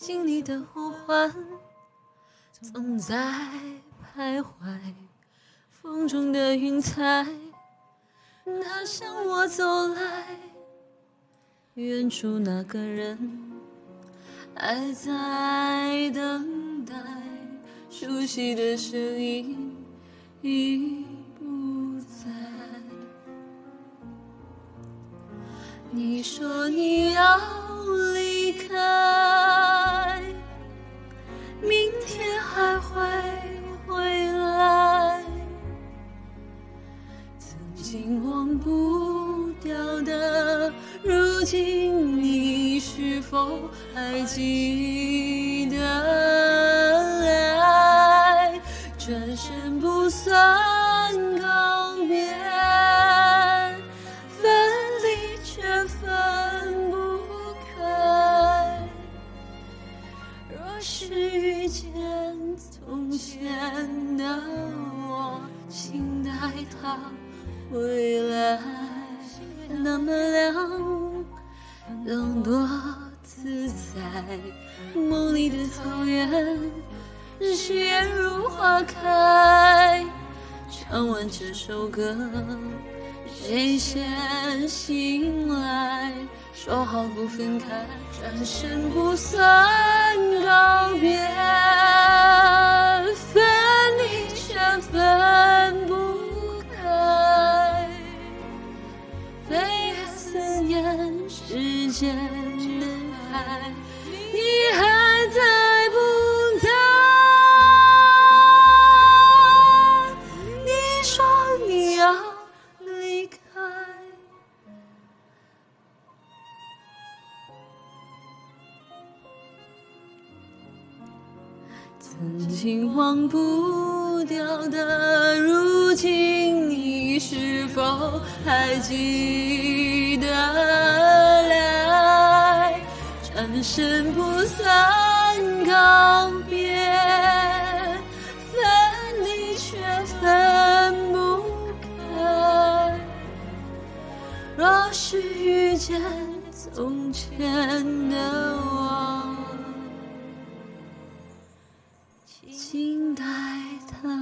心里的呼唤总在徘徊，风中的云彩，它向我走来，远处那个人还在等待，熟悉的声音已不在。你说你要如今你是否还记得？爱转身不算告别。分离却分不开。若是遇见从前的我，请带他回来，那么凉，更多自在。梦里的草原，誓言如花开。唱完这首歌。谁先醒来？说好不分开，转身不算告别，时间的海，你还在不在？你说你要离开。曾经忘不掉的，如今你是否还记得？转身不算告别，分离却分不开。若是遇见从前的我。静待他。